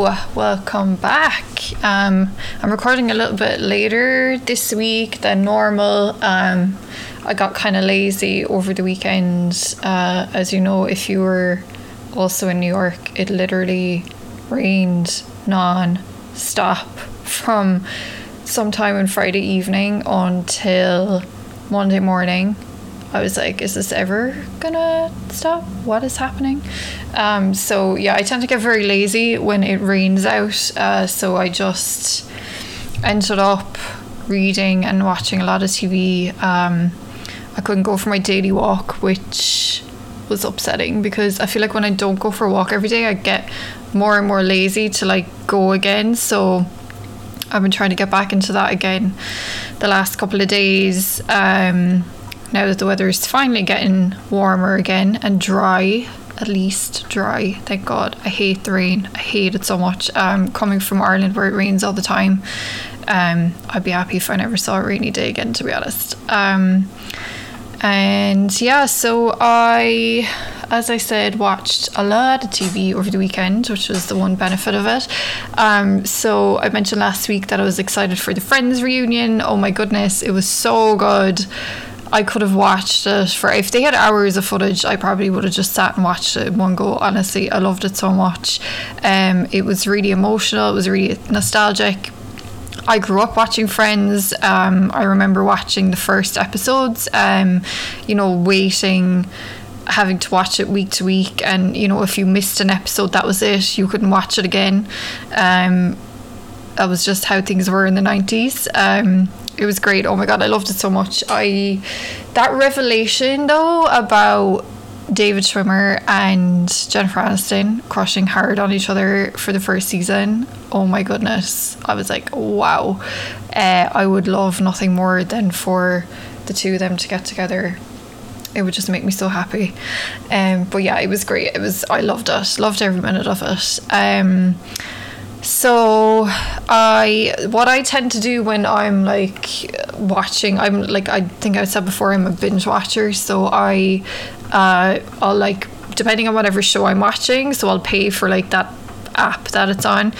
Welcome back. Um, I'm recording a little bit later this week than normal. Um, I got kind of lazy over the weekend. Uh, as you know, if you were also in New York, it literally rained non stop from sometime on Friday evening until Monday morning. I was like, is this ever gonna stop? What is happening? Um, so yeah, I tend to get very lazy when it rains out. Uh, so I just ended up reading and watching a lot of TV. Um, I couldn't go for my daily walk, which was upsetting because I feel like when I don't go for a walk every day, I get more and more lazy to like go again. So I've been trying to get back into that again the last couple of days. Um, now that the weather is finally getting warmer again and dry at least dry thank god i hate the rain i hate it so much um, coming from ireland where it rains all the time um, i'd be happy if i never saw a rainy day again to be honest um, and yeah so i as I said, watched a lot of TV over the weekend, which was the one benefit of it. Um, so I mentioned last week that I was excited for the Friends reunion. Oh my goodness, it was so good. I could have watched it for if they had hours of footage, I probably would have just sat and watched it in one go. Honestly, I loved it so much. Um, it was really emotional. It was really nostalgic. I grew up watching Friends. Um, I remember watching the first episodes. Um, you know, waiting having to watch it week to week and you know if you missed an episode that was it you couldn't watch it again um, that was just how things were in the 90s um, it was great. Oh my god, I loved it so much. I that revelation though about David Schwimmer and Jennifer Aniston crushing hard on each other for the first season. Oh my goodness. I was like, wow. Uh, I would love nothing more than for the two of them to get together. It would just make me so happy. Um, but yeah, it was great. It was I loved it. Loved every minute of it. Um, so I what I tend to do when I'm like watching I'm like I think I said before I'm a binge watcher. So I uh, I'll like depending on whatever show I'm watching so I'll pay for like that app that it's on.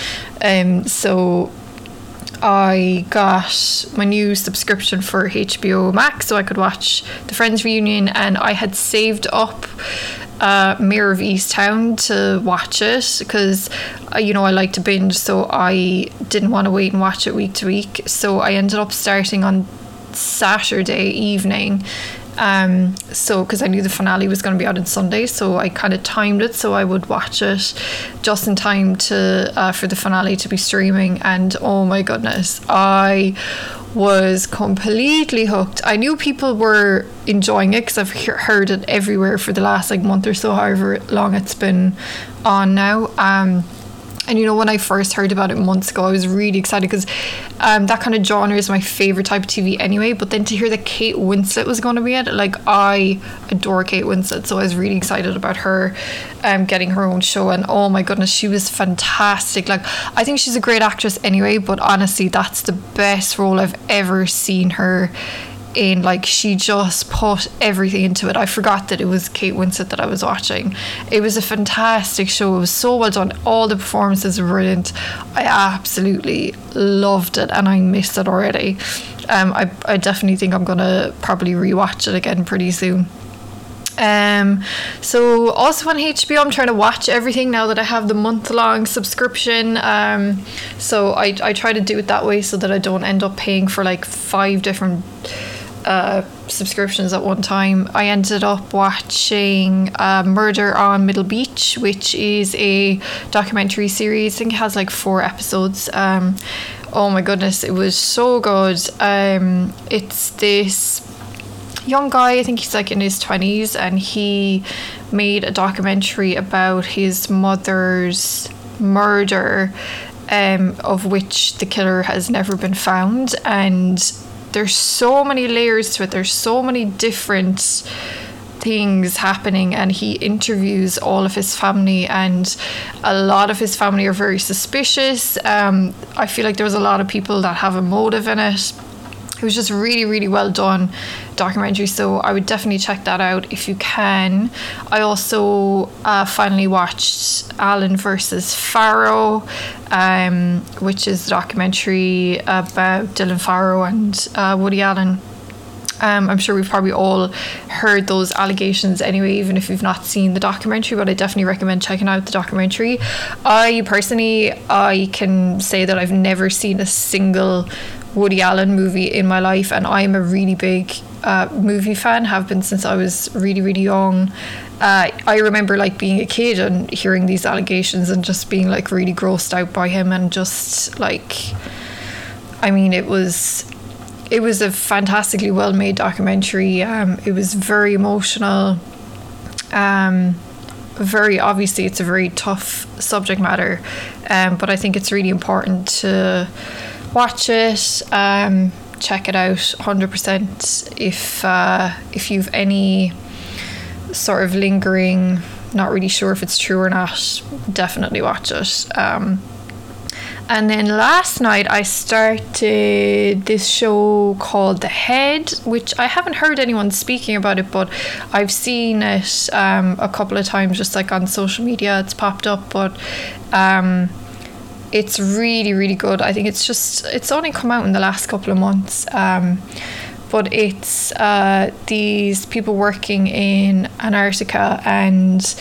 Um so I got my new subscription for HBO Max so I could watch the Friends reunion and I had saved up uh, Mare of Easttown to watch it because uh, you know I like to binge, so I didn't want to wait and watch it week to week. So I ended up starting on Saturday evening. Um, so because I knew the finale was going to be out on Sunday, so I kind of timed it so I would watch it just in time to uh, for the finale to be streaming. And oh my goodness, I was completely hooked. I knew people were enjoying it because I've he- heard it everywhere for the last like month or so, however long it's been on now. Um, and you know, when I first heard about it months ago, I was really excited because um, that kind of genre is my favorite type of TV anyway. But then to hear that Kate Winslet was going to be in it, like I adore Kate Winslet, so I was really excited about her um, getting her own show. And oh my goodness, she was fantastic. Like I think she's a great actress anyway, but honestly, that's the best role I've ever seen her in like she just put everything into it. I forgot that it was Kate Winslet that I was watching. It was a fantastic show. It was so well done. All the performances were brilliant. I absolutely loved it and I missed it already. Um, I, I definitely think I'm gonna probably rewatch it again pretty soon. Um, so also on HBO, I'm trying to watch everything now that I have the month long subscription. Um, so I, I try to do it that way so that I don't end up paying for like five different uh, subscriptions at one time. I ended up watching uh, Murder on Middle Beach, which is a documentary series. I think it has like four episodes. Um, oh my goodness, it was so good. Um, it's this young guy, I think he's like in his 20s, and he made a documentary about his mother's murder. Um, of which the killer has never been found, and there's so many layers to it. There's so many different things happening and he interviews all of his family and a lot of his family are very suspicious um, i feel like there was a lot of people that have a motive in it it was just really really well done documentary so i would definitely check that out if you can. I also uh, finally watched allen versus farrow um, which is documentary about dylan farrow and uh, woody allen um, I'm sure we've probably all heard those allegations anyway, even if you've not seen the documentary. But I definitely recommend checking out the documentary. I personally, I can say that I've never seen a single Woody Allen movie in my life, and I'm a really big uh, movie fan. Have been since I was really really young. Uh, I remember like being a kid and hearing these allegations and just being like really grossed out by him and just like, I mean, it was it was a fantastically well made documentary. Um, it was very emotional. Um, very obviously, it's a very tough subject matter, um, but I think it's really important to watch it, um, check it out 100% if uh, if you've any sort of lingering not really sure if it's true or not definitely watch it um, and then last night I started this show called The Head, which I haven't heard anyone speaking about it, but I've seen it um, a couple of times just like on social media. It's popped up, but um, it's really really good i think it's just it's only come out in the last couple of months um, but it's uh, these people working in antarctica and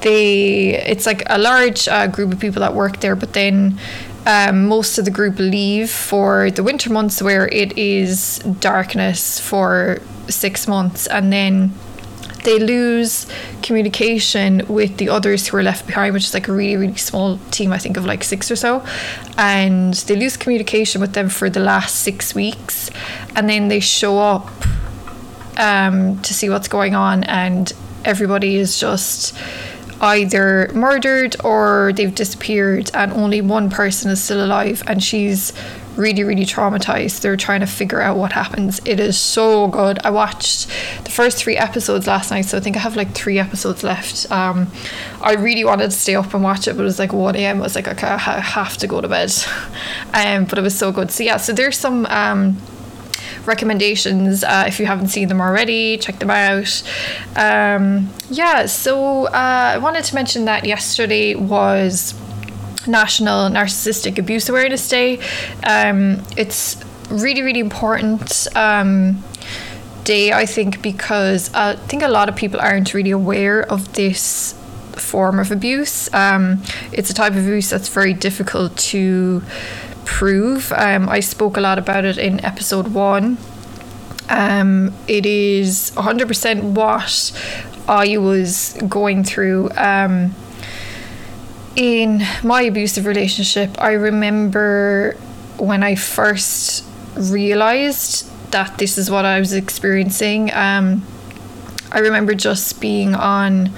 they it's like a large uh, group of people that work there but then um, most of the group leave for the winter months where it is darkness for six months and then they lose communication with the others who are left behind, which is like a really, really small team, I think of like six or so. And they lose communication with them for the last six weeks. And then they show up um, to see what's going on, and everybody is just either murdered or they've disappeared, and only one person is still alive, and she's really, really traumatized. They're trying to figure out what happens. It is so good. I watched the first three episodes last night, so I think I have like three episodes left. Um, I really wanted to stay up and watch it, but it was like 1 a.m. I was like, okay, I have to go to bed. um, but it was so good. So, yeah, so there's some. Um, recommendations uh, if you haven't seen them already check them out um, yeah so uh, i wanted to mention that yesterday was National Narcissistic Abuse Awareness Day. Um, it's really, really important um, day, I think, because I think a lot of people aren't really aware of this form of abuse. Um, it's a type of abuse that's very difficult to prove. Um, I spoke a lot about it in episode one. Um, it is 100% what I was going through. Um, in my abusive relationship, I remember when I first realized that this is what I was experiencing. Um, I remember just being on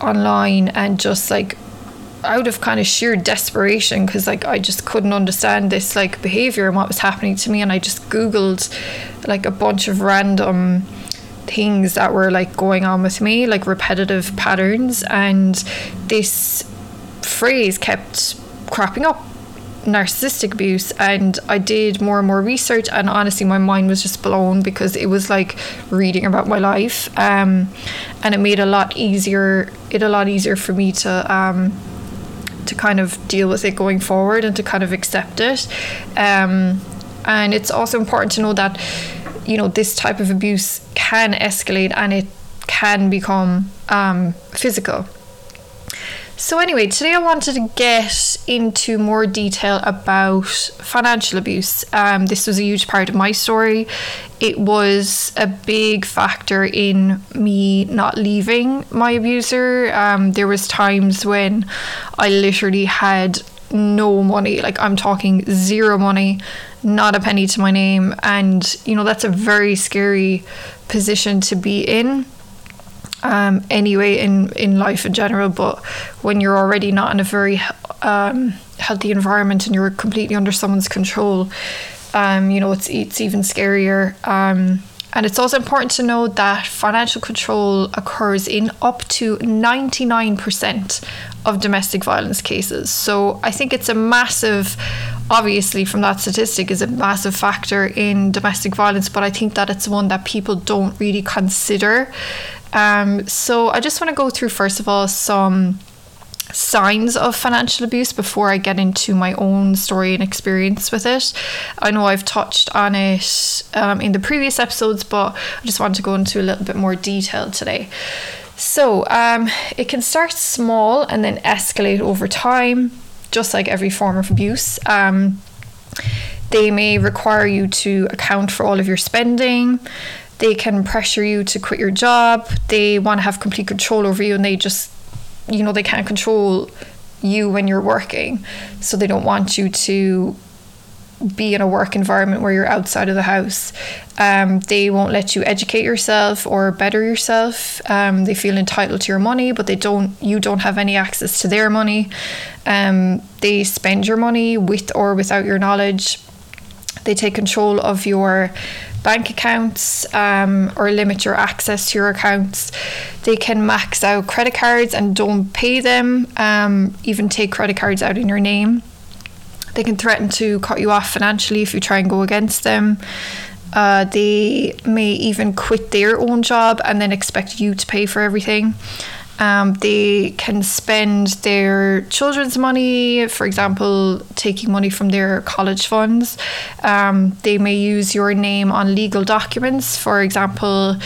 online and just like out of kind of sheer desperation because like I just couldn't understand this like behavior and what was happening to me and I just googled like a bunch of random things that were like going on with me like repetitive patterns and this phrase kept cropping up narcissistic abuse and I did more and more research and honestly my mind was just blown because it was like reading about my life um, and it made a lot easier it a lot easier for me to um, to kind of deal with it going forward and to kind of accept it. Um, and it's also important to know that you know this type of abuse can escalate and it can become um, physical so, anyway, today I wanted to get into more detail about financial abuse. Um, this was a huge part of my story. It was a big factor in me not leaving my abuser. Um, there was times when I literally had no money, like I'm talking zero money, not a penny to my name, and you know that's a very scary position to be in um, anyway in, in life in general. But when you're already not in a very um, healthy environment and you're completely under someone's control, um, you know, it's, it's even scarier. Um, and it's also important to know that financial control occurs in up to 99% of domestic violence cases. So I think it's a massive obviously from that statistic is a massive factor in domestic violence, but I think that it's one that people don't really consider. Um, so I just want to go through first of all some signs of financial abuse before I get into my own story and experience with it. I know I've touched on it um, in the previous episodes, but I just want to go into a little bit more detail today. So, um, it can start small and then escalate over time, just like every form of abuse. Um, they may require you to account for all of your spending. They can pressure you to quit your job. They want to have complete control over you and they just you know they can't control you when you're working so they don't want you to be in a work environment where you're outside of the house. Um, they won't let you educate yourself or better yourself. Um, they feel entitled to your money, but they don't. You don't have any access to their money. Um, they spend your money with or without your knowledge. They take control of your bank accounts um, or limit your access to your accounts. They can max out credit cards and don't pay them, um, even take credit cards out in your name. They can threaten to cut you off financially if you try and go against them. Uh, they may even quit their own job and then expect you to pay for everything. Um, they can spend their children's money, for example, taking money from their college funds. Um, they may use your name on legal documents. For example,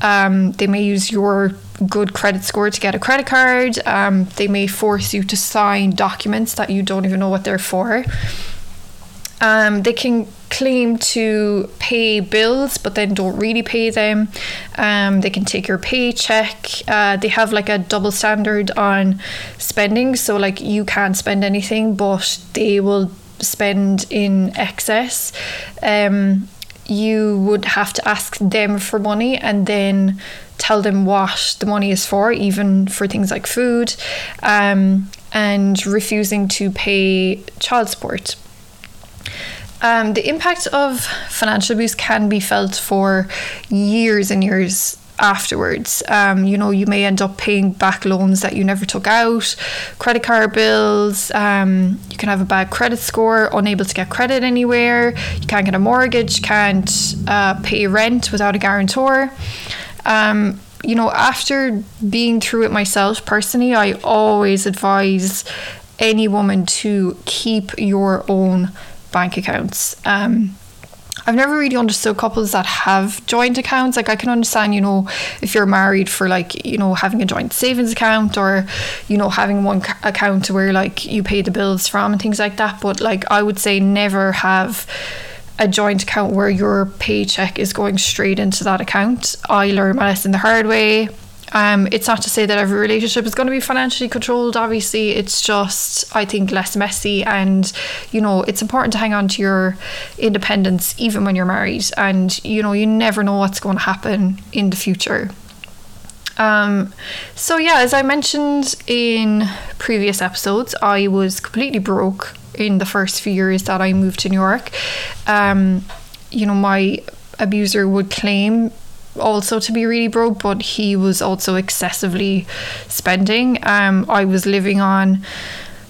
um, they may use your good credit score to get a credit card. Um, they may force you to sign documents that you don't even know what they're for. Um, they can claim to pay bills, but then don't really pay them. Um, they can take your paycheck. Uh, they have like a double standard on spending, so like you can't spend anything, but they will spend in excess. Um, you would have to ask them for money and then tell them what the money is for, even for things like food, um, and refusing to pay child support. Um, the impact of financial abuse can be felt for years and years afterwards. Um, you know, you may end up paying back loans that you never took out, credit card bills. Um, you can have a bad credit score, unable to get credit anywhere. You can't get a mortgage, can't uh, pay rent without a guarantor. Um, you know, after being through it myself personally, I always advise any woman to keep your own bank accounts. Um, I've never really understood couples that have joint accounts. Like I can understand, you know, if you're married for like, you know, having a joint savings account or, you know, having one account where like you pay the bills from and things like that. But like I would say never have a joint account where your paycheck is going straight into that account. I learned my lesson the hard way. Um, it's not to say that every relationship is going to be financially controlled. Obviously, it's just I think less messy, and you know it's important to hang on to your independence even when you're married, and you know you never know what's going to happen in the future. Um, so yeah, as I mentioned in previous episodes, I was completely broke in the first few years that I moved to New York. Um, you know, my abuser would claim also to be really broke, but he was also excessively spending. Um, I was living on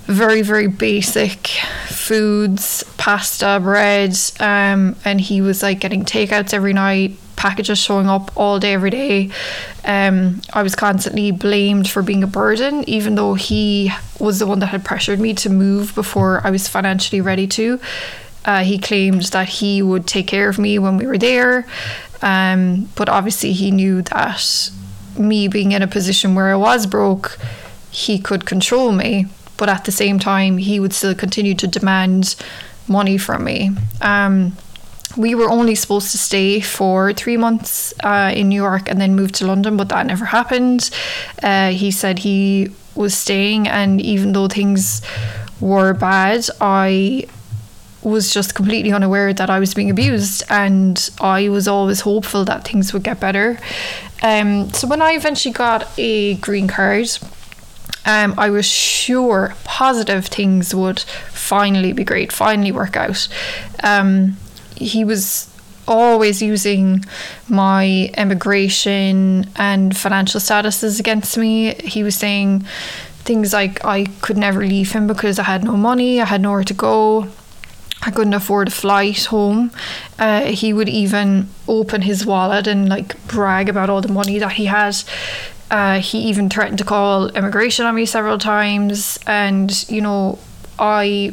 very very basic foods, pasta, bread, um, and he was like getting takeouts every night, packages showing up all day every day. Um, I was constantly blamed for being a burden, even though he was the one that had pressured me to move before I was financially ready to. Uh, he claimed that he would take care of me when we were there. Um, but obviously, he knew that me being in a position where I was broke, he could control me. But at the same time, he would still continue to demand money from me. Um, we were only supposed to stay for three months uh, in New York and then move to London, but that never happened. Uh, he said he was staying, and even though things were bad, I was just completely unaware that I was being abused, and I was always hopeful that things would get better. Um, so when I eventually got a green card, um, I was sure, positive things would finally be great, finally work out. Um, he was always using my immigration and financial statuses against me. He was saying things like I could never leave him because I had no money, I had nowhere to go I couldn't afford a flight home. Uh, he would even open his wallet and like brag about all the money that he had. Uh, he even threatened to call immigration on me several times, and you know, I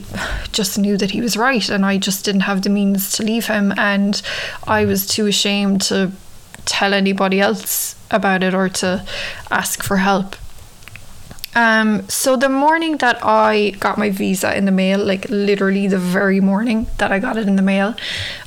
just knew that he was right, and I just didn't have the means to leave him, and I was too ashamed to tell anybody else about it or to ask for help. Um, so the morning that I got my visa in the mail, like literally the very morning that I got it in the mail,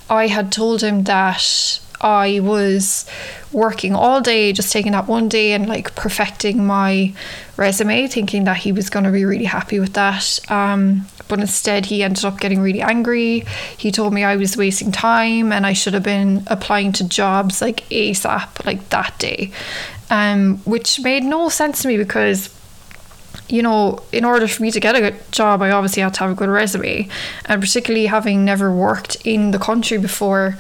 I had told him that I was working all day, just taking that one day and like perfecting my resume, thinking that he was going to be really happy with that. Um, but instead, he ended up getting really angry. He told me I was wasting time and I should have been applying to jobs like ASAP, like that day, um, which made no sense to me because you know, in order for me to get a good job, I obviously had to have a good resume. And particularly having never worked in the country before,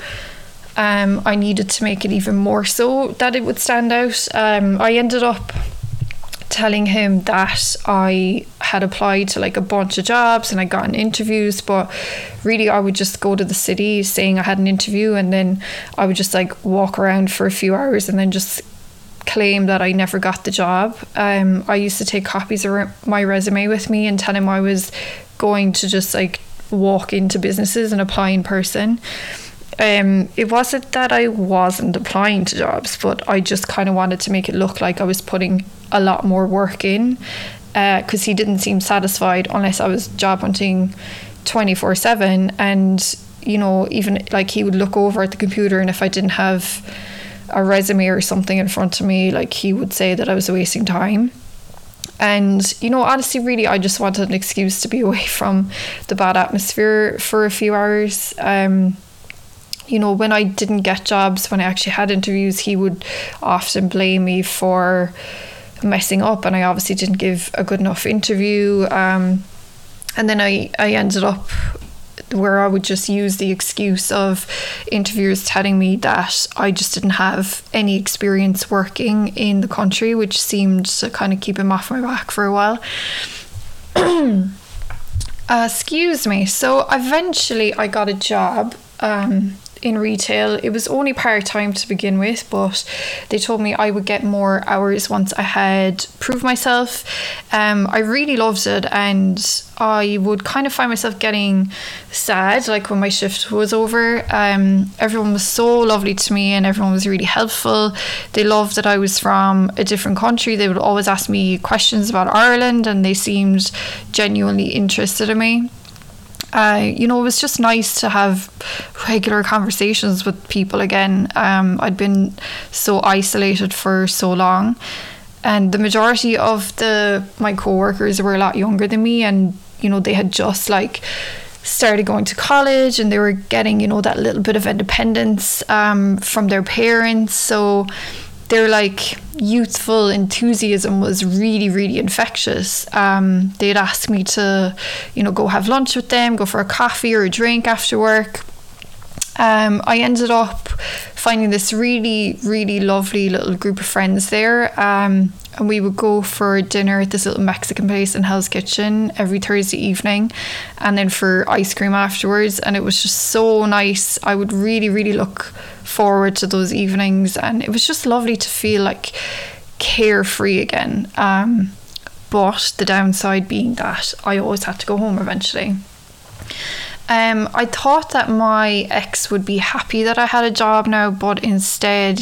um, I needed to make it even more so that it would stand out. Um, I ended up telling him that I had applied to like a bunch of jobs and I got in interviews, but really I would just go to the city saying I had an interview and then I would just like walk around for a few hours and then just claim that I never got the job. Um, I used to take copies of my resume with me and tell him I was going to just like walk into businesses and apply in person. Um, it wasn't that I wasn't applying to jobs, but I just kind of wanted to make it look like I was putting a lot more work in because uh, he didn't seem satisfied unless I was job hunting 24 7. And, you know, even like he would look over at the computer, and if I didn't have a resume or something in front of me, like he would say that I was wasting time. And, you know, honestly, really, I just wanted an excuse to be away from the bad atmosphere for a few hours. Um, you know, when I didn't get jobs, when I actually had interviews, he would often blame me for messing up, and I obviously didn't give a good enough interview. Um, and then I, I ended up where I would just use the excuse of interviewers telling me that I just didn't have any experience working in the country, which seemed to kind of keep him off my back for a while. uh, excuse me. So eventually I got a job. Um, in retail. It was only part time to begin with, but they told me I would get more hours once I had proved myself. Um, I really loved it, and I would kind of find myself getting sad, like when my shift was over. Um, everyone was so lovely to me, and everyone was really helpful. They loved that I was from a different country. They would always ask me questions about Ireland, and they seemed genuinely interested in me uh, you know, it was just nice to have regular conversations with people again. Um, I'd been so isolated for so long, and the majority of the my coworkers were a lot younger than me, and you know, they had just like started going to college and they were getting you know that little bit of independence um, from their parents so their like youthful enthusiasm was really really infectious um, they'd ask me to you know go have lunch with them go for a coffee or a drink after work um, I ended up finding this really, really lovely little group of friends there. Um, and we would go for dinner at this little Mexican place in Hell's Kitchen every Thursday evening, and then for ice cream afterwards. And it was just so nice. I would really, really look forward to those evenings, and it was just lovely to feel like carefree again. Um, but the downside being that I always had to go home eventually. Um, I thought that my ex would be happy that I had a job now, but instead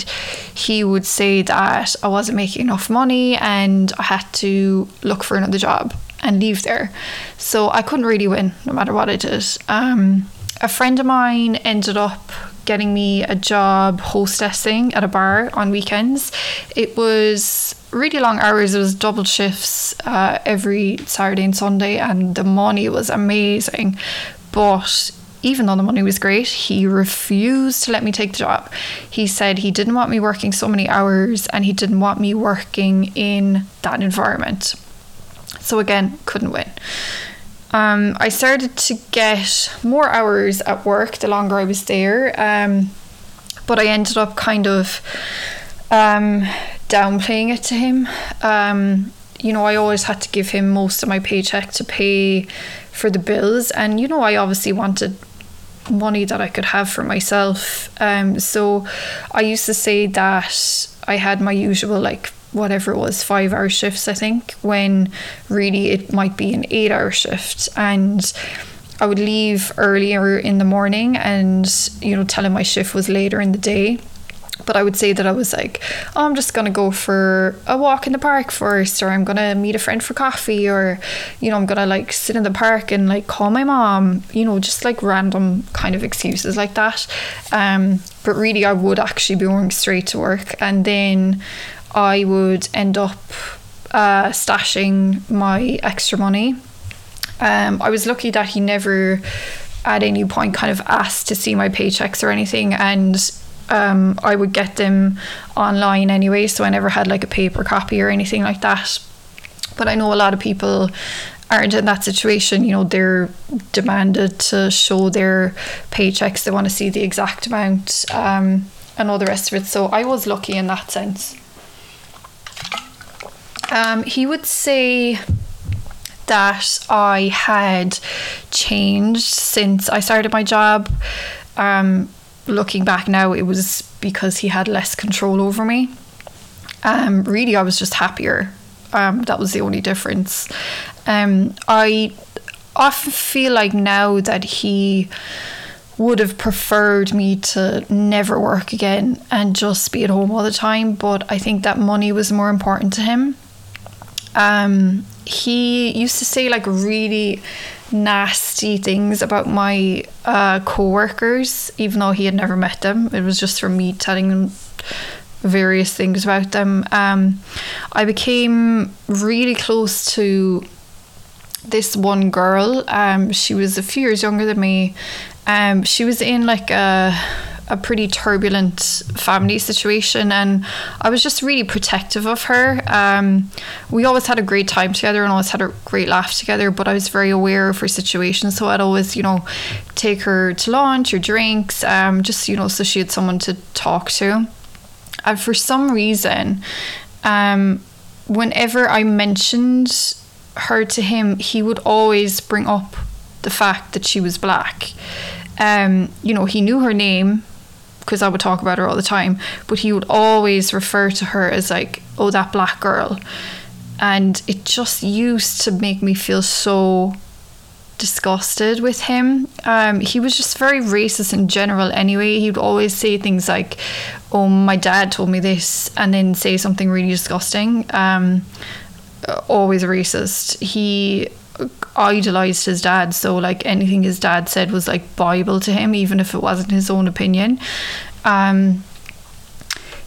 he would say that I wasn't making enough money and I had to look for another job and leave there. So I couldn't really win no matter what I did. Um, a friend of mine ended up getting me a job hostessing at a bar on weekends. It was really long hours, it was double shifts uh, every Saturday and Sunday, and the money was amazing. But even though the money was great, he refused to let me take the job. He said he didn't want me working so many hours and he didn't want me working in that environment. So, again, couldn't win. Um, I started to get more hours at work the longer I was there, um, but I ended up kind of um, downplaying it to him. Um, you know, I always had to give him most of my paycheck to pay for the bills. And, you know, I obviously wanted money that I could have for myself. Um, so I used to say that I had my usual like whatever it was five hour shifts I think when really it might be an eight hour shift and I would leave earlier in the morning and you know tell him my shift was later in the day but I would say that I was like, oh, I'm just gonna go for a walk in the park first, or I'm gonna meet a friend for coffee, or you know, I'm gonna like sit in the park and like call my mom, you know, just like random kind of excuses like that. Um, but really, I would actually be going straight to work, and then I would end up uh, stashing my extra money. Um, I was lucky that he never at any point kind of asked to see my paychecks or anything and um, I would get them online anyway so I never had like a paper copy or anything like that. But I know a lot of people aren't in that situation you know they're demanded to show their paychecks they want to see the exact amount um, and all the rest of it. So I was lucky in that sense. Um, he would say that I had changed since I started my job. Um, looking back now, it was because he had less control over me. Um, really, I was just happier. Um, that was the only difference. Um, I often feel like now that he would have preferred me to never work again and just be at home all the time, but I think that money was more important to him. Um, he used to say like really nasty things about my uh, co-workers even though he had never met them. It was just from me telling them various things about them. Um, i became really close to this one girl. Um, she was a few years younger than me. Um, she was in like a a pretty turbulent family situation, and I was just really protective of her. Um, we always had a great time together and always had a great laugh together, but I was very aware of her situation, so I'd always, you know, take her to lunch or drinks, um, just you know, so she had someone to talk to. And for some reason, um, whenever I mentioned her to him, he would always bring up the fact that she was black. Um, you know, he knew her name, because I would talk about her all the time, but he would always refer to her as like, oh, that black girl. And it just used to make me feel so disgusted with him. Um, he was just very racist in general anyway. He would always say things like, oh, my dad told me this, and then say something really disgusting. Um, always racist. He idolized his dad so like anything his dad said was like bible to him even if it wasn't his own opinion. Um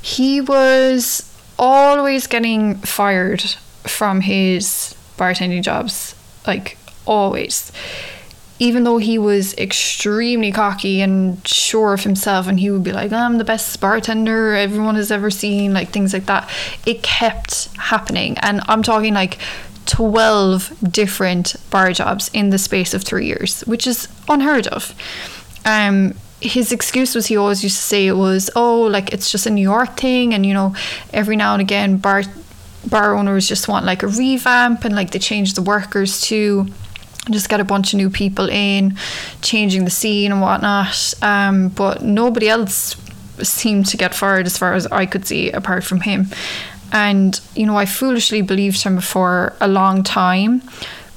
he was always getting fired from his bartending jobs like always. Even though he was extremely cocky and sure of himself and he would be like i'm the best bartender everyone has ever seen like things like that it kept happening. And i'm talking like 12 different bar jobs in the space of three years, which is unheard of. Um, his excuse was he always used to say it was, oh, like it's just a New York thing, and you know, every now and again, bar bar owners just want like a revamp and like they change the workers too just get a bunch of new people in, changing the scene and whatnot. Um, but nobody else seemed to get fired as far as I could see, apart from him. And, you know, I foolishly believed him for a long time.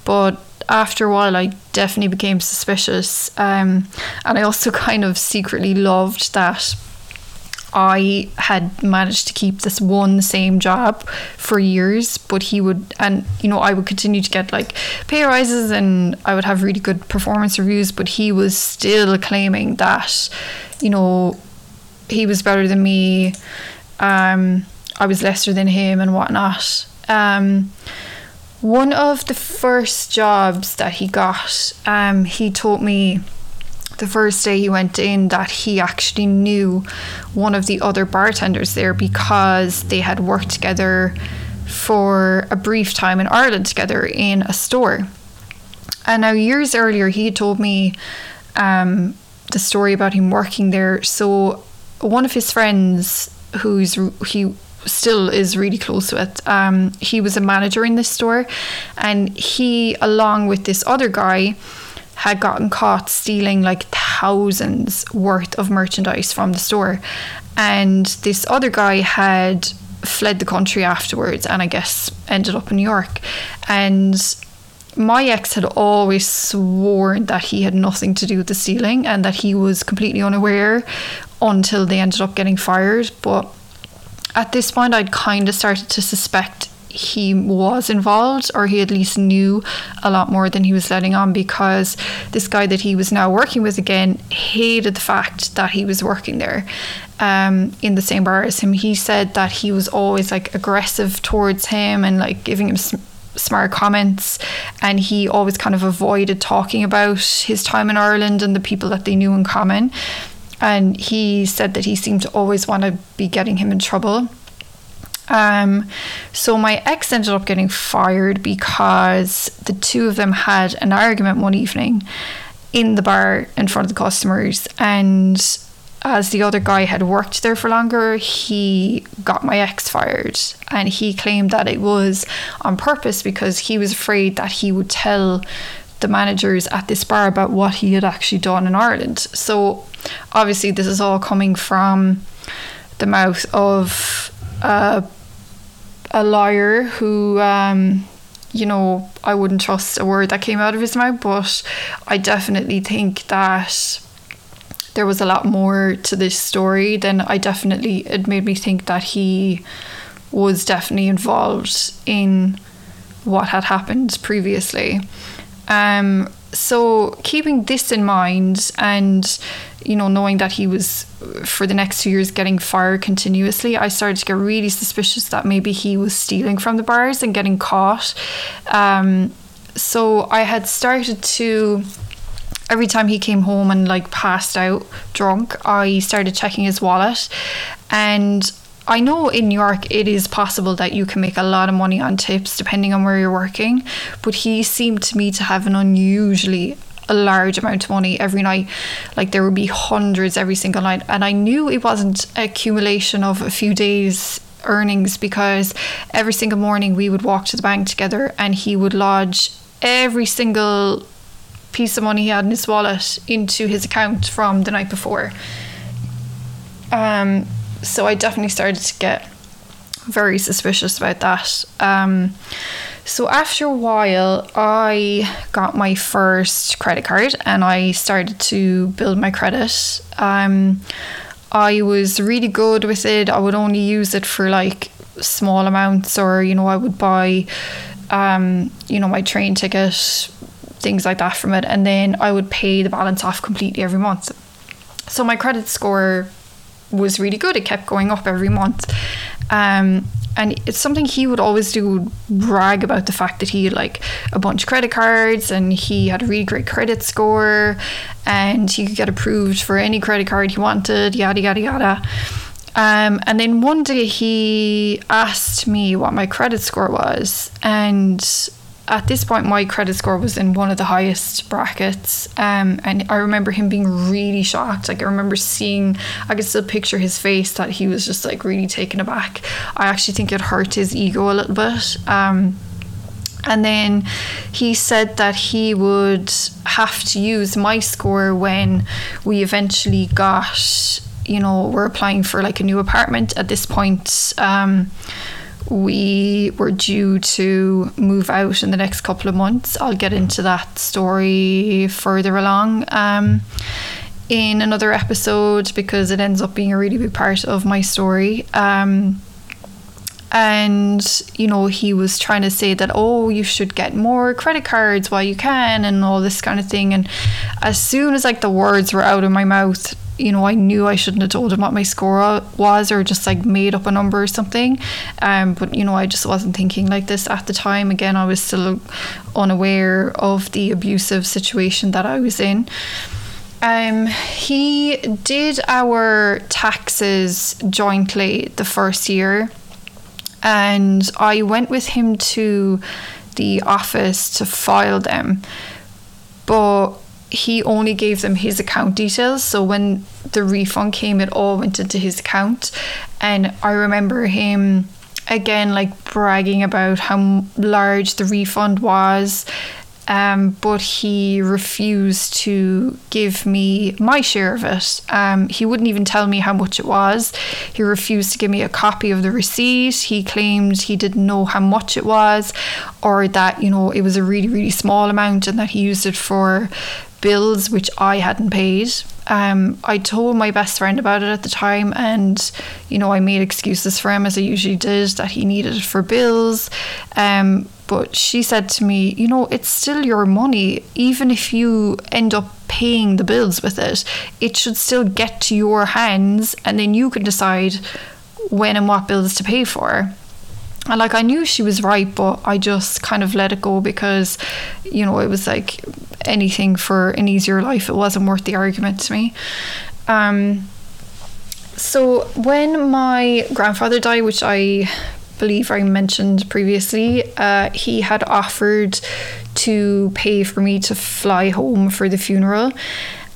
But after a while, I definitely became suspicious. Um, and I also kind of secretly loved that I had managed to keep this one same job for years, but he would, and you know, I would continue to get like pay rises and I would have really good performance reviews, but he was still claiming that, you know, he was better than me. Um, I was lesser than him and whatnot. Um, one of the first jobs that he got, um, he told me the first day he went in that he actually knew one of the other bartenders there because they had worked together for a brief time in Ireland together in a store. And now, years earlier, he told me um, the story about him working there. So, one of his friends, who's he still is really close with. Um, he was a manager in this store, and he, along with this other guy, had gotten caught stealing like thousands worth of merchandise from the store. And this other guy had fled the country afterwards and I guess ended up in New York. And my ex had always sworn that he had nothing to do with the stealing and that he was completely unaware until they ended up getting fired. But at this point, I'd kind of started to suspect he was involved or he at least knew a lot more than he was letting on because this guy that he was now working with again hated the fact that he was working there um, in the same bar as him. He said that he was always like aggressive towards him and like giving him smart comments and he always kind of avoided talking about his time in Ireland and the people that they knew in common and he said that he seemed to always want to be getting him in trouble um, so my ex ended up getting fired because the two of them had an argument one evening in the bar in front of the customers and as the other guy had worked there for longer, he got my ex fired. And he claimed that it was on purpose because he was afraid that he would tell the managers at this bar about what he had actually done in Ireland. So obviously, this is all coming from the mouth of uh, a lawyer who. Um, you know, I wouldn't trust a word that came out of his mouth, but I definitely think that there was a lot more to this story, than I definitely it made me think that he was definitely involved in what had happened previously. Um, so keeping this in mind and you know knowing that he was for the next two years getting fired continuously i started to get really suspicious that maybe he was stealing from the bars and getting caught um, so i had started to every time he came home and like passed out drunk, I started checking his wallet. And I know in New York it is possible that you can make a lot of money on tips depending on where you're working, but he seemed to me to have an unusually a large amount of money every night. Like there would be hundreds every single night. And I knew it wasn't accumulation of a few days earnings because every single morning we would walk to the bank together and he would lodge every single piece of money he had in his wallet into his account from the night before. Um, so I definitely started to get very suspicious about that. Um, so after a while, I got my first credit card and I started to build my credit. Um, I was really good with it. I would only use it for like small amounts, or you know, I would buy, um, you know, my train ticket things like that from it. And then I would pay the balance off completely every month. So my credit score was really good. It kept going up every month. Um, and it's something he would always do brag about the fact that he had like a bunch of credit cards and he had a really great credit score and he could get approved for any credit card he wanted yada yada yada um, and then one day he asked me what my credit score was and at this point, my credit score was in one of the highest brackets. Um, and I remember him being really shocked. Like, I remember seeing, I could still picture his face that he was just like really taken aback. I actually think it hurt his ego a little bit. Um, and then he said that he would have to use my score when we eventually got, you know, we're applying for like a new apartment at this point. Um, we were due to move out in the next couple of months. I'll get into that story further along um, in another episode because it ends up being a really big part of my story. Um, and you know he was trying to say that oh you should get more credit cards while you can and all this kind of thing and as soon as like the words were out of my mouth you know, I knew I shouldn't have told him what my score was or just like made up a number or something. Um, but, you know, I just wasn't thinking like this at the time. Again, I was still unaware of the abusive situation that I was in. Um, he did our taxes jointly the first year, and I went with him to the office to file them. But he only gave them his account details. So when the refund came, it all went into his account. And I remember him again, like bragging about how large the refund was. um, but he refused to give me my share of it. Um, he wouldn't even tell me how much it was. He refused to give me a copy of the receipt. He claimed he didn't know how much it was, or that, you know, it was a really, really small amount and that he used it for bills which I hadn't paid. Um, I told my best friend about it at the time, and you know, I made excuses for him as I usually did that he needed it for bills. Um, but she said to me, you know, it's still your money. Even if you end up paying the bills with it, it should still get to your hands, and then you can decide when and what bills to pay for. And like I knew she was right, but I just kind of let it go because, you know, it was like anything for an easier life. It wasn't worth the argument to me. Um, so when my grandfather died, which I believe I mentioned previously, uh, he had offered to pay for me to fly home for the funeral.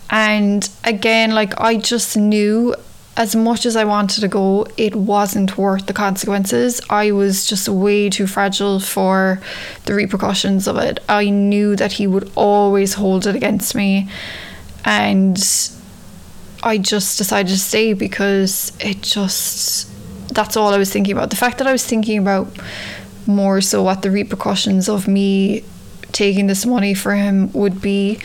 And again, like I just knew as much as I wanted to go, it wasn't worth the consequences. I was just way too fragile for the repercussions of it. I knew that he would always hold it against me. And I just decided to stay because it just, that's all I was thinking about. The fact that I was thinking about more so what the repercussions of me taking this money for him would be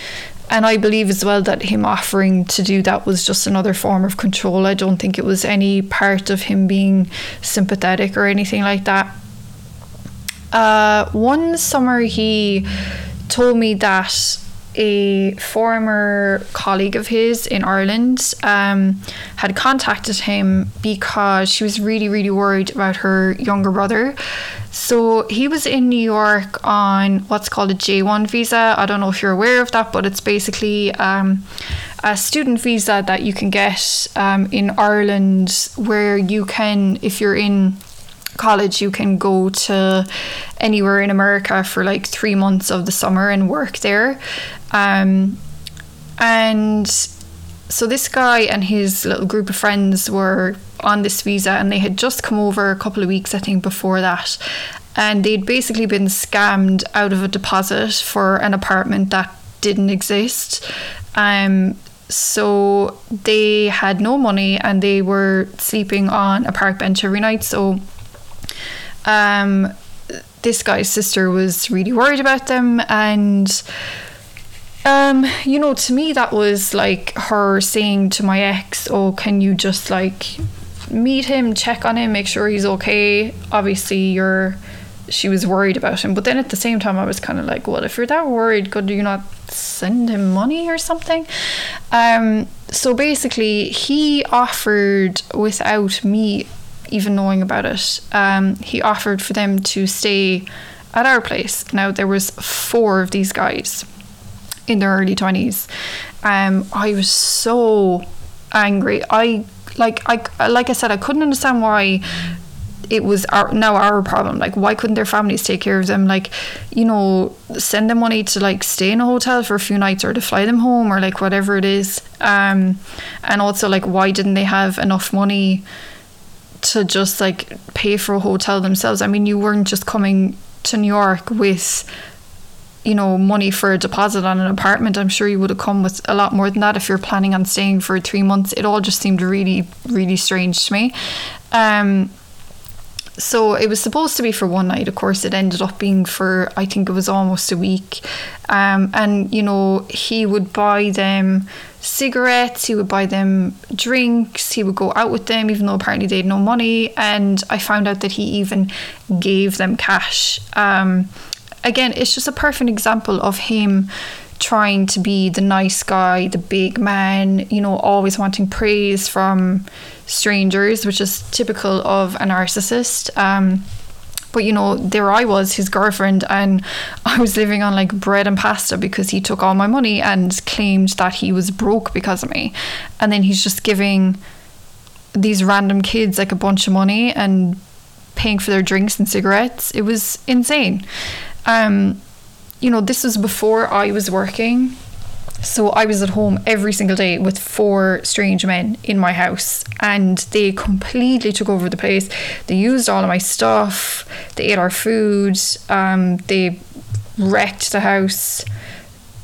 and I believe as well that him offering to do that was just another form of control. I don't think it was any part of him being sympathetic or anything like that. Uh, one summer, he told me that a former colleague of his in Ireland um, had contacted him because she was really, really worried about her younger brother. So he was in New York on what's called a J1 visa. I don't know if you're aware of that, but it's basically um, a student visa that you can get um, in Ireland where you can, if you're in college, you can go to anywhere in America for like three months of the summer and work there. Um, and so this guy and his little group of friends were on this visa and they had just come over a couple of weeks, I think, before that. And they'd basically been scammed out of a deposit for an apartment that didn't exist. Um, so they had no money and they were sleeping on a park bench every night. So um, this guy's sister was really worried about them and um, you know, to me that was like her saying to my ex, "Oh, can you just like meet him, check on him, make sure he's okay. Obviously, you're. She was worried about him, but then at the same time, I was kind of like, well, if you're that worried, could you not send him money or something? Um, so basically, he offered without me even knowing about it. Um, he offered for them to stay at our place. Now there was four of these guys in their early twenties. Um, I was so angry. I like I like I said I couldn't understand why it was our now our problem like why couldn't their families take care of them like you know send them money to like stay in a hotel for a few nights or to fly them home or like whatever it is um and also like why didn't they have enough money to just like pay for a hotel themselves i mean you weren't just coming to new york with you know, money for a deposit on an apartment, I'm sure you would have come with a lot more than that if you're planning on staying for three months. It all just seemed really, really strange to me. Um, so it was supposed to be for one night. Of course, it ended up being for I think it was almost a week. Um, and you know, he would buy them cigarettes, he would buy them drinks, he would go out with them, even though apparently they had no money. And I found out that he even gave them cash. Um, again, it's just a perfect example of him trying to be the nice guy, the big man, you know, always wanting praise from strangers, which is typical of a narcissist. Um, but you know, there I was, his girlfriend, and I was living on like bread and pasta because he took all my money and claimed that he was broke because of me. And then he's just giving these random kids like a bunch of money and paying for their drinks and cigarettes. It was insane. Um, you know, this was before I was working. So I was at home every single day with four strange men in my house and they completely took over the place. They used all of my stuff, they ate our food, um, they wrecked the house.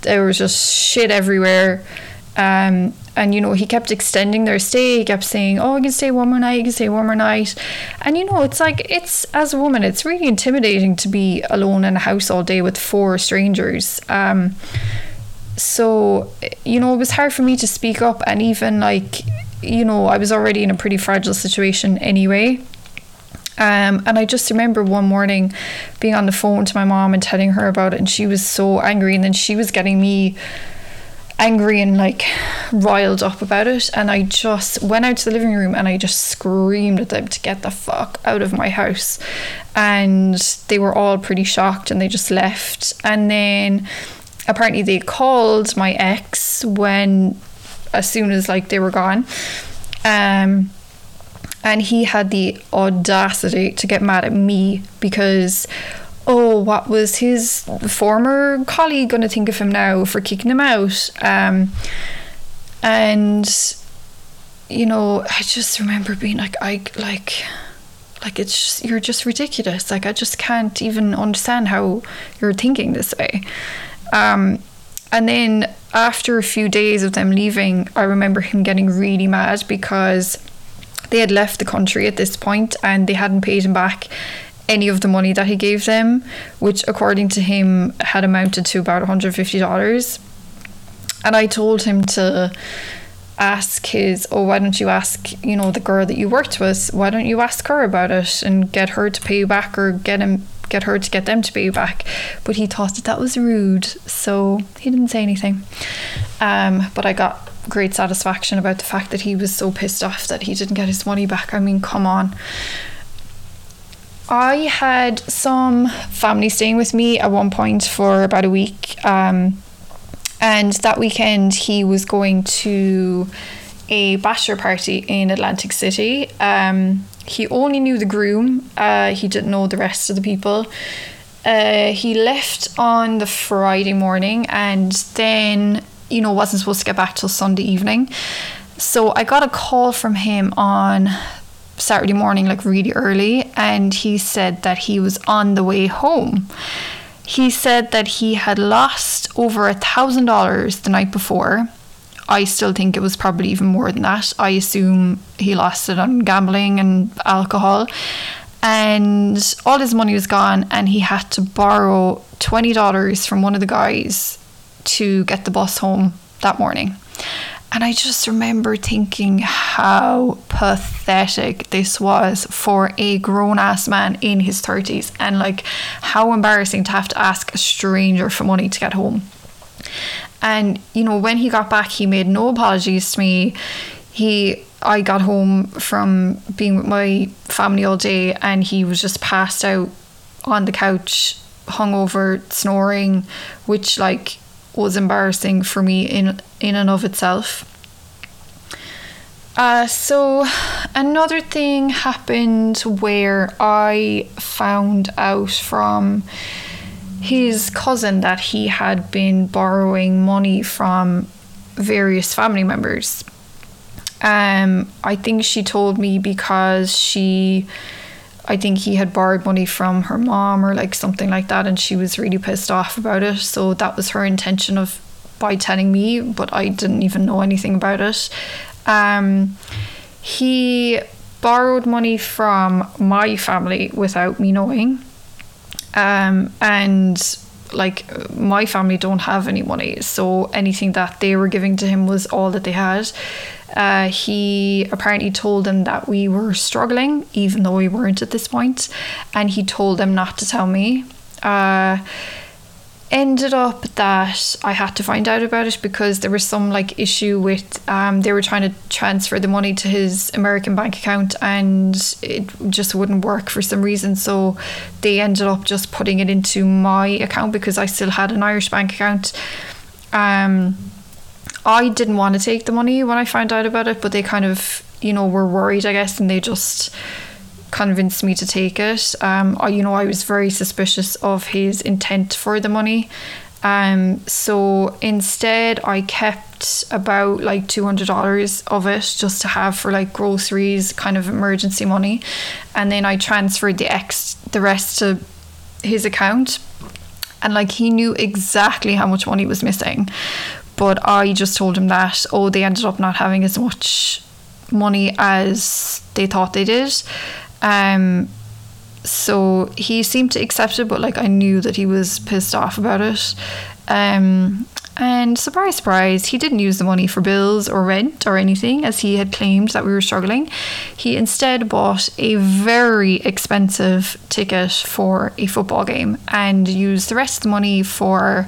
There was just shit everywhere. Um, and you know, he kept extending their stay. He kept saying, "Oh, you can stay one more night. You can stay one more night." And you know, it's like it's as a woman, it's really intimidating to be alone in a house all day with four strangers. Um, so you know, it was hard for me to speak up, and even like, you know, I was already in a pretty fragile situation anyway. Um, and I just remember one morning being on the phone to my mom and telling her about it, and she was so angry, and then she was getting me angry and like riled up about it. And I just went out to the living room and I just screamed at them to get the fuck out of my house. And they were all pretty shocked and they just left. And then apparently they called my ex when as soon as like they were gone. Um and he had the audacity to get mad at me because oh, what was his former colleague going to think of him now for kicking him out? Um, and you know, I just remember being like, I like, like it's just, you're just ridiculous. Like I just can't even understand how you're thinking this way. Um, and then after a few days of them leaving, I remember him getting really mad because they had left the country at this point and they hadn't paid him back any of the money that he gave them, which according to him had amounted to about $150. And I told him to ask his, oh, why don't you ask, you know, the girl that you worked with, why don't you ask her about it and get her to pay you back or get him get her to get them to you back. But he thought that that was rude, so he didn't say anything. Um, but I got great satisfaction about the fact that he was so pissed off that he didn't get his money back. I mean, come on. I had some family staying with me at one point for about a week. Um, and that weekend, he was going to a bachelor party in Atlantic City. Um, he only knew the groom, uh, he didn't know the rest of the people. Uh, he left on the Friday morning and then, you know, wasn't supposed to get back till Sunday evening. So I got a call from him on Saturday morning, like really early, and he said that he was on the way home. He said that he had lost over a thousand dollars the night before. I still think it was probably even more than that. I assume he lost it on gambling and alcohol. And all his money was gone, and he had to borrow $20 from one of the guys to get the bus home that morning. And I just remember thinking how pathetic this was for a grown ass man in his 30s and like how embarrassing to have to ask a stranger for money to get home. And you know, when he got back, he made no apologies to me. He I got home from being with my family all day and he was just passed out on the couch, hungover, snoring, which like was embarrassing for me in in and of itself. Uh, so another thing happened where I found out from his cousin that he had been borrowing money from various family members. Um, I think she told me because she I think he had borrowed money from her mom or like something like that, and she was really pissed off about it. So that was her intention of by telling me, but I didn't even know anything about it. Um, he borrowed money from my family without me knowing, um, and like my family don't have any money, so anything that they were giving to him was all that they had. Uh, he apparently told them that we were struggling, even though we weren't at this point, and he told them not to tell me. Uh, ended up that I had to find out about it because there was some like issue with um, they were trying to transfer the money to his American bank account and it just wouldn't work for some reason. So they ended up just putting it into my account because I still had an Irish bank account. Um I didn't want to take the money when I found out about it, but they kind of, you know, were worried, I guess, and they just convinced me to take it. Um, I, you know, I was very suspicious of his intent for the money. Um, so instead, I kept about like two hundred dollars of it just to have for like groceries, kind of emergency money, and then I transferred the ex the rest to his account and like he knew exactly how much money was missing. But I just told him that oh they ended up not having as much money as they thought they did. Um so he seemed to accept it, but like I knew that he was pissed off about it. Um, and surprise, surprise, he didn't use the money for bills or rent or anything as he had claimed that we were struggling. He instead bought a very expensive ticket for a football game and used the rest of the money for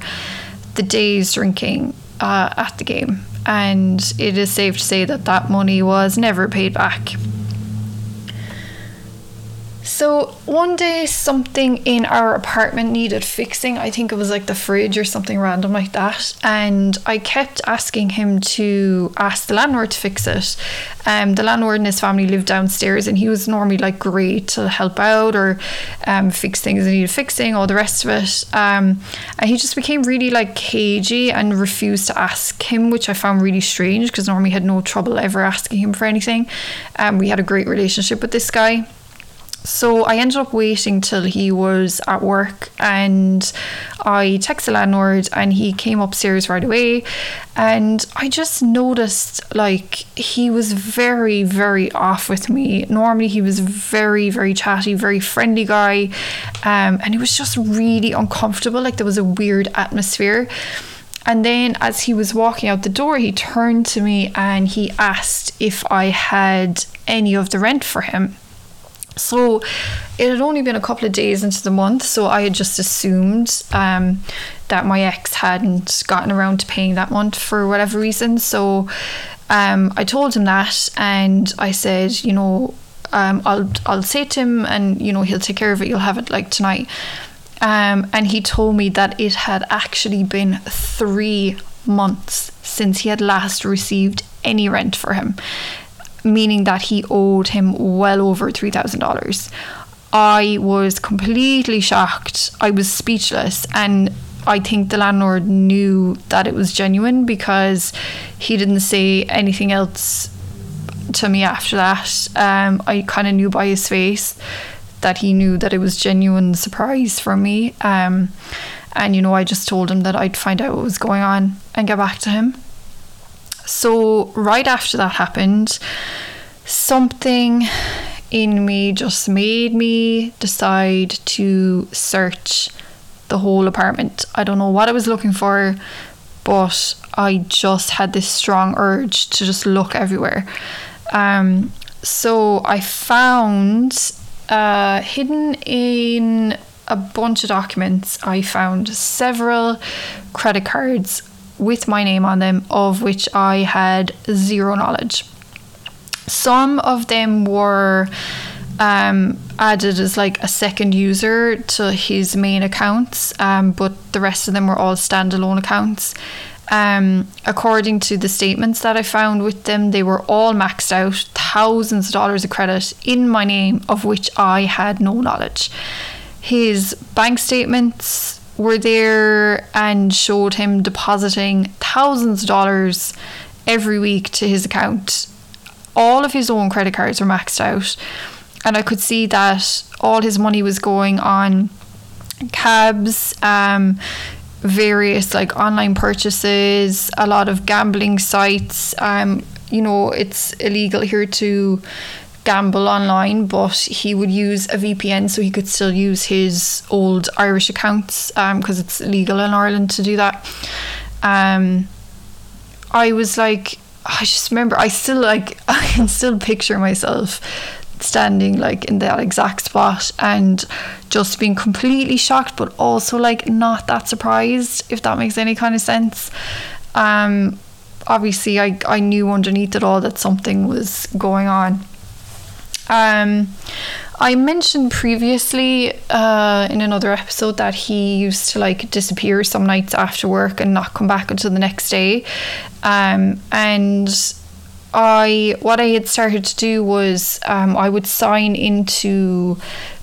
the day's drinking uh, at the game. And it is safe to say that that money was never paid back. So one day something in our apartment needed fixing. I think it was like the fridge or something random like that. And I kept asking him to ask the landlord to fix it. Um, the landlord and his family lived downstairs and he was normally like great to help out or um, fix things that needed fixing, all the rest of it. Um, and he just became really like cagey and refused to ask him, which I found really strange because normally had no trouble ever asking him for anything. Um, we had a great relationship with this guy. So I ended up waiting till he was at work and I texted the landlord and he came upstairs right away and I just noticed like he was very very off with me. Normally he was very very chatty, very friendly guy um, and it was just really uncomfortable like there was a weird atmosphere. And then as he was walking out the door, he turned to me and he asked if I had any of the rent for him. So it had only been a couple of days into the month, so I had just assumed um, that my ex hadn't gotten around to paying that month for whatever reason. So um, I told him that, and I said, you know, um, I'll I'll say to him, and you know, he'll take care of it. You'll have it like tonight. Um, and he told me that it had actually been three months since he had last received any rent for him meaning that he owed him well over $3,000. I was completely shocked. I was speechless. And I think the landlord knew that it was genuine because he didn't say anything else to me after that. Um, I kind of knew by his face that he knew that it was genuine surprise for me. Um, and you know, I just told him that I'd find out what was going on and get back to him. So, right after that happened, something in me just made me decide to search the whole apartment. I don't know what I was looking for, but I just had this strong urge to just look everywhere. Um, so I found uh, hidden in a bunch of documents, I found several credit cards with my name on them, of which I had zero knowledge. Some of them were um, added as like a second user to his main accounts, um, but the rest of them were all standalone accounts. Um, according to the statements that I found with them, they were all maxed out, thousands of dollars of credit in my name, of which I had no knowledge. His bank statements were there and showed him depositing thousands of dollars every week to his account. All of his own credit cards were maxed out, and I could see that all his money was going on cabs, um, various like online purchases, a lot of gambling sites. Um, you know, it's illegal here to gamble online, but he would use a VPN so he could still use his old Irish accounts because um, it's legal in Ireland to do that. Um, I was like, I just remember, I still like, I can still picture myself standing like in that exact spot and just being completely shocked, but also like not that surprised, if that makes any kind of sense. Um, obviously, I, I knew underneath it all that something was going on. Um, I mentioned previously uh, in another episode that he used to like disappear some nights after work and not come back until the next day. Um, and I what I had started to do was um, I would sign into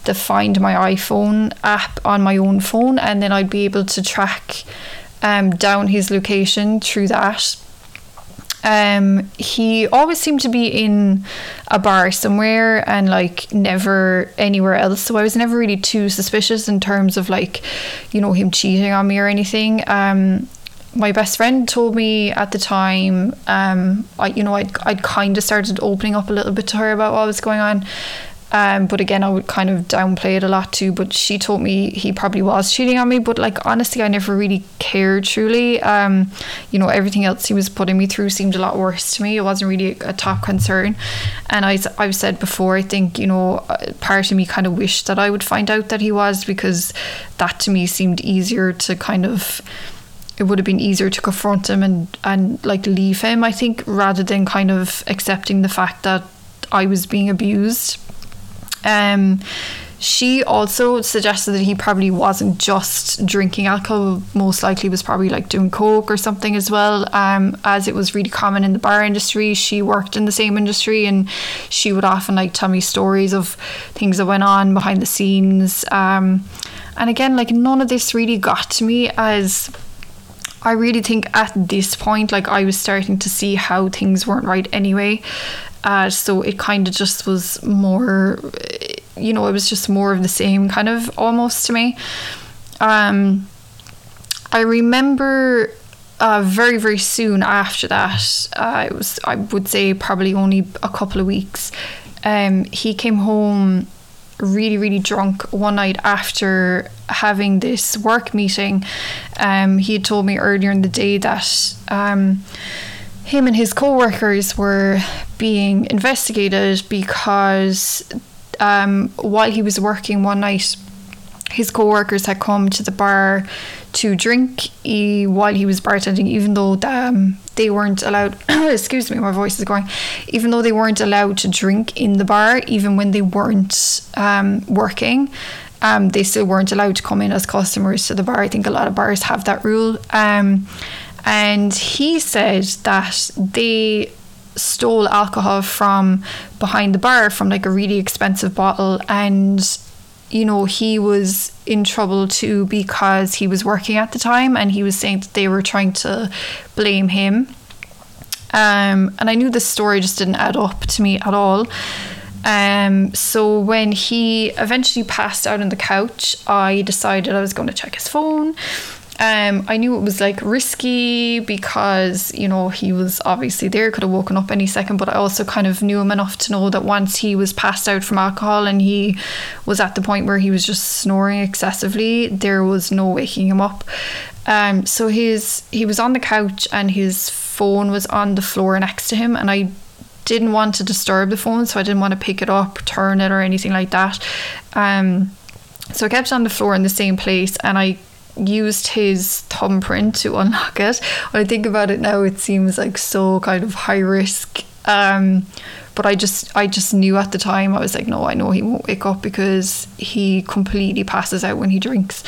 the Find My iPhone app on my own phone, and then I'd be able to track um, down his location through that. Um, he always seemed to be in a bar somewhere and like never anywhere else. So I was never really too suspicious in terms of like, you know, him cheating on me or anything. Um, my best friend told me at the time, um, I you know I'd I'd kind of started opening up a little bit to her about what was going on, um, but again, I would kind of downplay it a lot too. But she told me he probably was cheating on me. But like honestly, I never really cared truly. Um, you know, everything else he was putting me through seemed a lot worse to me. It wasn't really a, top concern. And I, I've said before, I think you know, uh, part of me kind of wished that I would find out that he was because that to me seemed easier to kind of it would have been easier to confront him and and like leave him I think rather than kind of accepting the fact that I was being abused um, she also suggested that he probably wasn't just drinking alcohol, most likely was probably like doing coke or something as well. Um, as it was really common in the bar industry, she worked in the same industry and she would often like tell me stories of things that went on behind the scenes. Um, and again, like none of this really got to me as I really think at this point, like I was starting to see how things weren't right anyway. Uh, so it kind of just was more, you know, it was just more of the same kind of almost to me. Um, I remember uh, very very soon after that, uh, it was I would say probably only a couple of weeks. Um, he came home really really drunk one night after having this work meeting. Um, he had told me earlier in the day that. Um, him and his co-workers were being investigated because um, while he was working one night his co-workers had come to the bar to drink. He, while he was bartending even though um, they weren't allowed excuse me my voice is going even though they weren't allowed to drink in the bar even when they weren't um, working um, they still weren't allowed to come in as customers to the bar. I think a lot of bars have that rule. Um, and he said that they stole alcohol from behind the bar from like a really expensive bottle. And you know he was in trouble too because he was working at the time and he was saying that they were trying to blame him. Um, and I knew this story just didn't add up to me at all. Um, so when he eventually passed out on the couch I decided I was going to check his phone um, I knew it was like risky because you know he was obviously there, could have woken up any second. But I also kind of knew him enough to know that once he was passed out from alcohol and he was at the point where he was just snoring excessively, there was no waking him up. Um, so his he was on the couch and his phone was on the floor next to him, and I didn't want to disturb the phone, so I didn't want to pick it up, turn it, or anything like that. Um, so I kept it on the floor in the same place, and I used his thumbprint to unlock it. When I think about it now, it seems like so kind of high risk. Um, but I just I just knew at the time I was like, no, I know he won't wake up because he completely passes out when he drinks.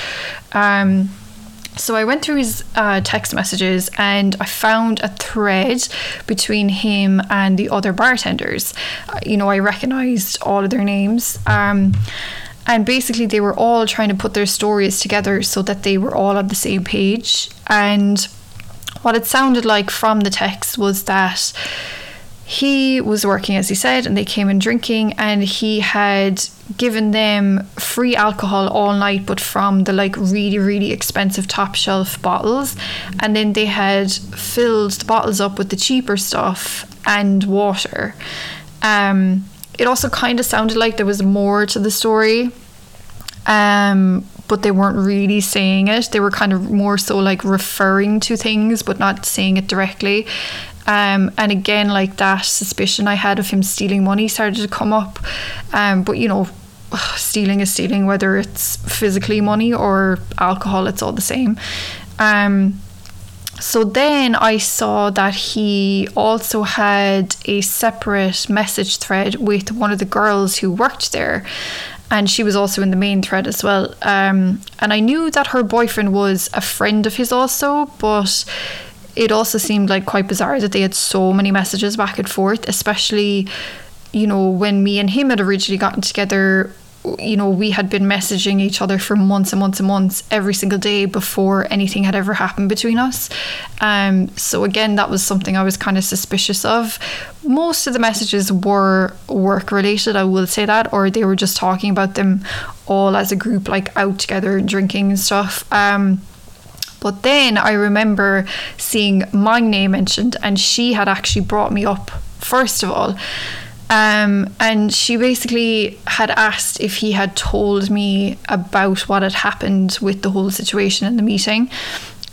Um, so I went through his uh, text messages and I found a thread between him and the other bartenders. Uh, you know, I recognized all of their names. Um, and basically they were all trying to put their stories together so that they were all on the same page. And what it sounded like from the text was that he was working as he said and they came in drinking and he had given them free alcohol all night but from the like really really expensive top shelf bottles. And then they had filled the bottles up with the cheaper stuff and water. Um it also kind of sounded like there was more to the story um but they weren't really saying it. They were kind of more so like referring to things but not saying it directly. Um, and again like that suspicion i had of him stealing money started to come up. Um, but you know stealing is stealing whether it's physically money or alcohol it's all the same. Um, so then I saw that he also had a separate message thread with one of the girls who worked there. And she was also in the main thread as well. Um, and I knew that her boyfriend was a friend of his also, but it also seemed like quite bizarre that they had so many messages back and forth, especially, you know, when me and him had originally gotten together you know, we had been messaging each other for months and months and months every single day before anything had ever happened between us. Um, so, again, that was something I was kind of suspicious of. Most of the messages were work related, I will say that, or they were just talking about them all as a group, like out together and drinking and stuff. Um, but then I remember seeing my name mentioned, and she had actually brought me up, first of all. Um, and she basically had asked if he had told me about what had happened with the whole situation in the meeting.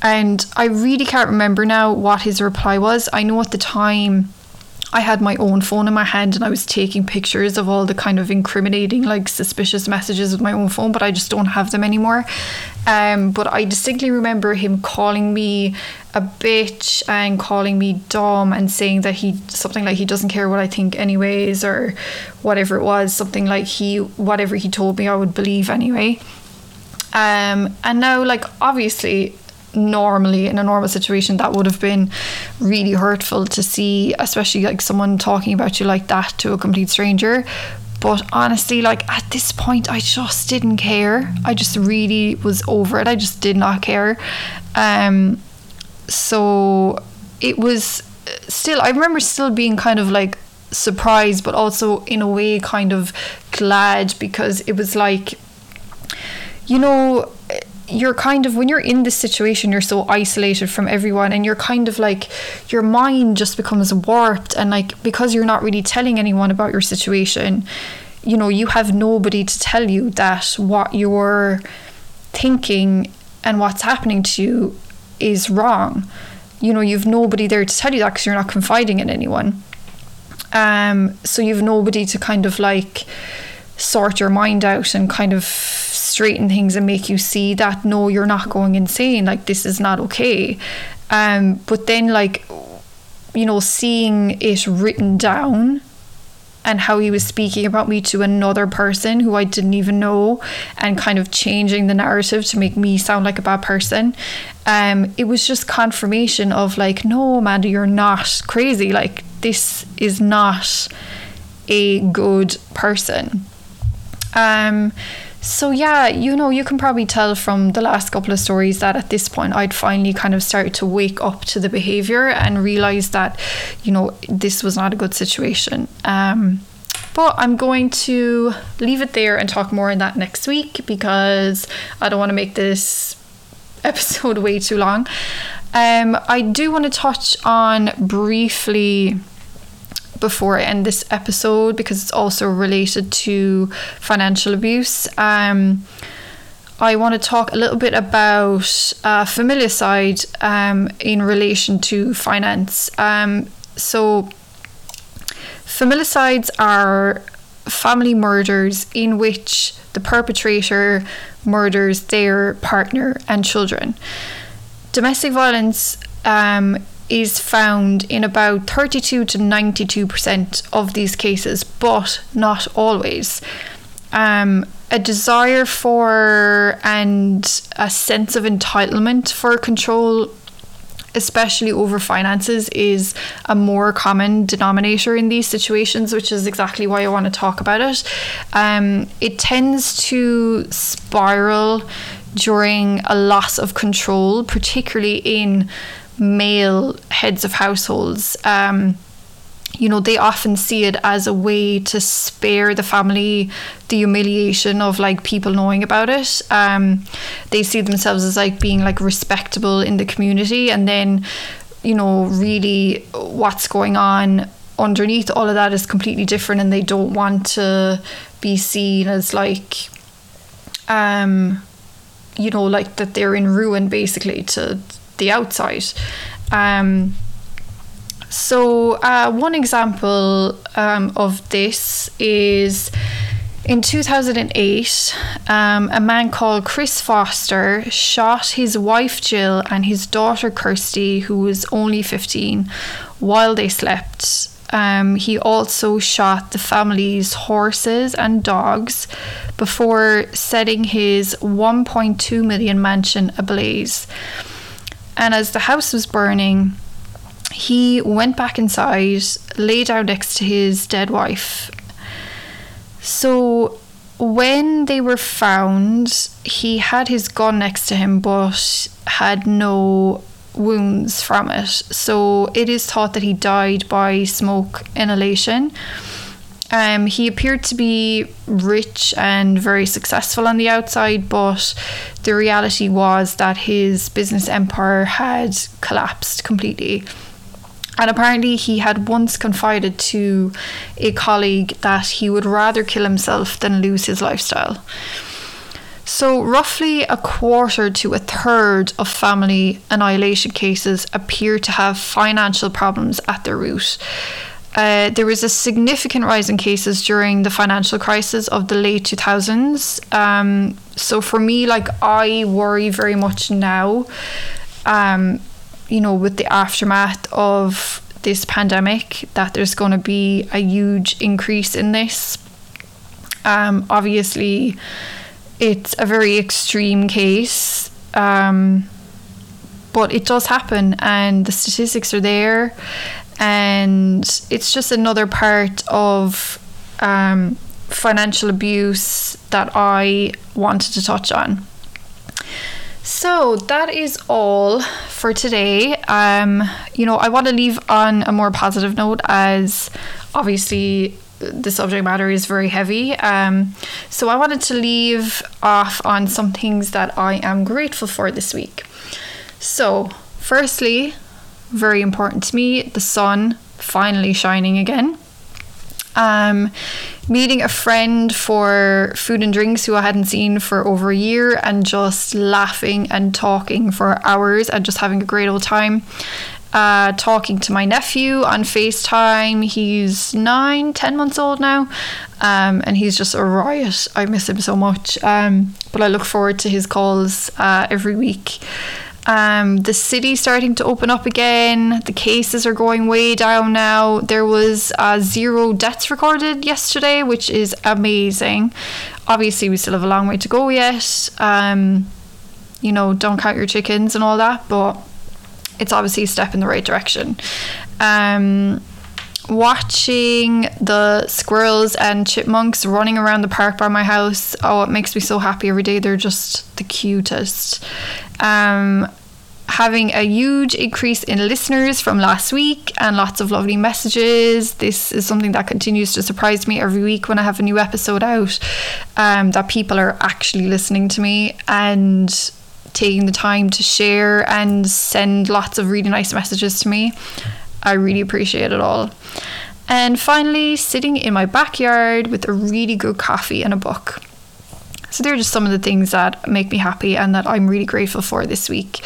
And I really can't remember now what his reply was. I know at the time I had my own phone in my hand and I was taking pictures of all the kind of incriminating, like suspicious messages with my own phone, but I just don't have them anymore. Um, but I distinctly remember him calling me a bitch and calling me dumb and saying that he something like he doesn't care what I think anyways or whatever it was, something like he whatever he told me I would believe anyway. Um, and now like obviously normally in a normal situation that would have been really hurtful to see especially like someone talking about you like that to a complete stranger. But honestly like at this point I just didn't care. I just really was over it. I just did not care. Um so it was still I remember still being kind of like surprised but also in a way kind of glad because it was like you know you're kind of when you're in this situation you're so isolated from everyone and you're kind of like your mind just becomes warped and like because you're not really telling anyone about your situation you know you have nobody to tell you that what you're thinking and what's happening to you is wrong. You know you've nobody there to tell you that because you're not confiding in anyone. Um so you've nobody to kind of like sort your mind out and kind of straighten things and make you see that no you're not going insane like this is not okay. Um but then like you know seeing it written down and how he was speaking about me to another person who I didn't even know and kind of changing the narrative to make me sound like a bad person um it was just confirmation of like no Amanda you're not crazy. Like this is not a good person. Um so yeah, you know, you can probably tell from the last couple of stories that at this point I'd finally kind of started to wake up to the behavior and realize that, you know, this was not a good situation. Um, but I'm going to leave it there and talk more on that next week because I don't want to make this episode way too long. Um, I do want to touch on briefly before I end this episode because it's also related to financial abuse. Um, I want to talk a little bit about uh, familicide um, in relation to finance. Um, so, familicides are family murders in which the perpetrator murders their partner and children. Domestic violence um, is found in about 32 to 92% of these cases, but not always. Um, a desire for and a sense of entitlement for control, especially over finances, is a more common denominator in these situations, which is exactly why I want to talk about it. Um, it tends to spiral during a loss of control, particularly in male heads of households, um, you know, they often see it as a way to spare the family the humiliation of like people knowing about it. Um, they see themselves as like being like respectable in the community, and then, you know, really what's going on underneath all of that is completely different, and they don't want to be seen as like, um, you know, like that they're in ruin basically to the outside. Um, so, uh, one example um, of this is in 2008, um, a man called Chris Foster shot his wife Jill and his daughter Kirsty, who was only 15, while they slept. Um, he also shot the family's horses and dogs before setting his 1.2 million mansion ablaze. And as the house was burning, he went back inside, lay down next to his dead wife. So when they were found, he had his gun next to him, but had no wounds from it. So it is thought that he died by smoke inhalation. Um, he appeared to be rich and very successful on the outside, but the reality was that his business empire had collapsed completely. And apparently, he had once confided to a colleague that he would rather kill himself than lose his lifestyle. So, roughly a quarter to a third of family annihilation cases appear to have financial problems at their root. Uh, there was a significant rise in cases during the financial crisis of the late 2000s. Um, so, for me, like, I worry very much now um, you know, with the aftermath of this pandemic, that there's going to be a huge increase in this. Um, obviously, it's a very extreme case, um, but it does happen, and the statistics are there, and it's just another part of um, financial abuse that I wanted to touch on. So that is all for today. Um, you know, I want to leave on a more positive note as obviously the subject matter is very heavy. Um, so I wanted to leave off on some things that I am grateful for this week. So, firstly, very important to me, the sun finally shining again. Um, meeting a friend for food and drinks who I hadn't seen for over a year and just laughing and talking for hours and just having a great old time. Uh, talking to my nephew on FaceTime. He's nine, ten months old now, um, and he's just a riot. I miss him so much, um, but I look forward to his calls uh, every week. Um, the city starting to open up again. The cases are going way down now. There was uh, zero deaths recorded yesterday, which is amazing. Obviously, we still have a long way to go yet. Um, you know, don't count your chickens and all that, but it's obviously a step in the right direction. Um, watching the squirrels and chipmunks running around the park by my house oh it makes me so happy every day they're just the cutest um, having a huge increase in listeners from last week and lots of lovely messages. This is something that continues to surprise me every week when I have a new episode out. Um, that people are actually listening to me and taking the time to share and send lots of really nice messages to me. I really appreciate it all. And finally, sitting in my backyard with a really good coffee and a book. So, they're just some of the things that make me happy and that I'm really grateful for this week.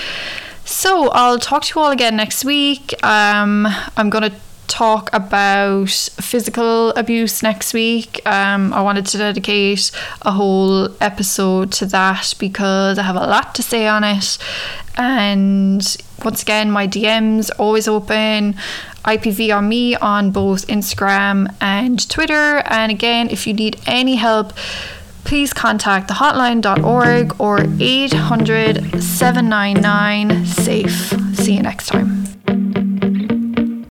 So I'll talk to you all again next week. Um, I'm going to talk about physical abuse next week. Um, I wanted to dedicate a whole episode to that because I have a lot to say on it. And once again, my DMs always open. IPV on me on both Instagram and Twitter. And again, if you need any help, please contact thehotline.org or 800 799 SAFE. See you next time.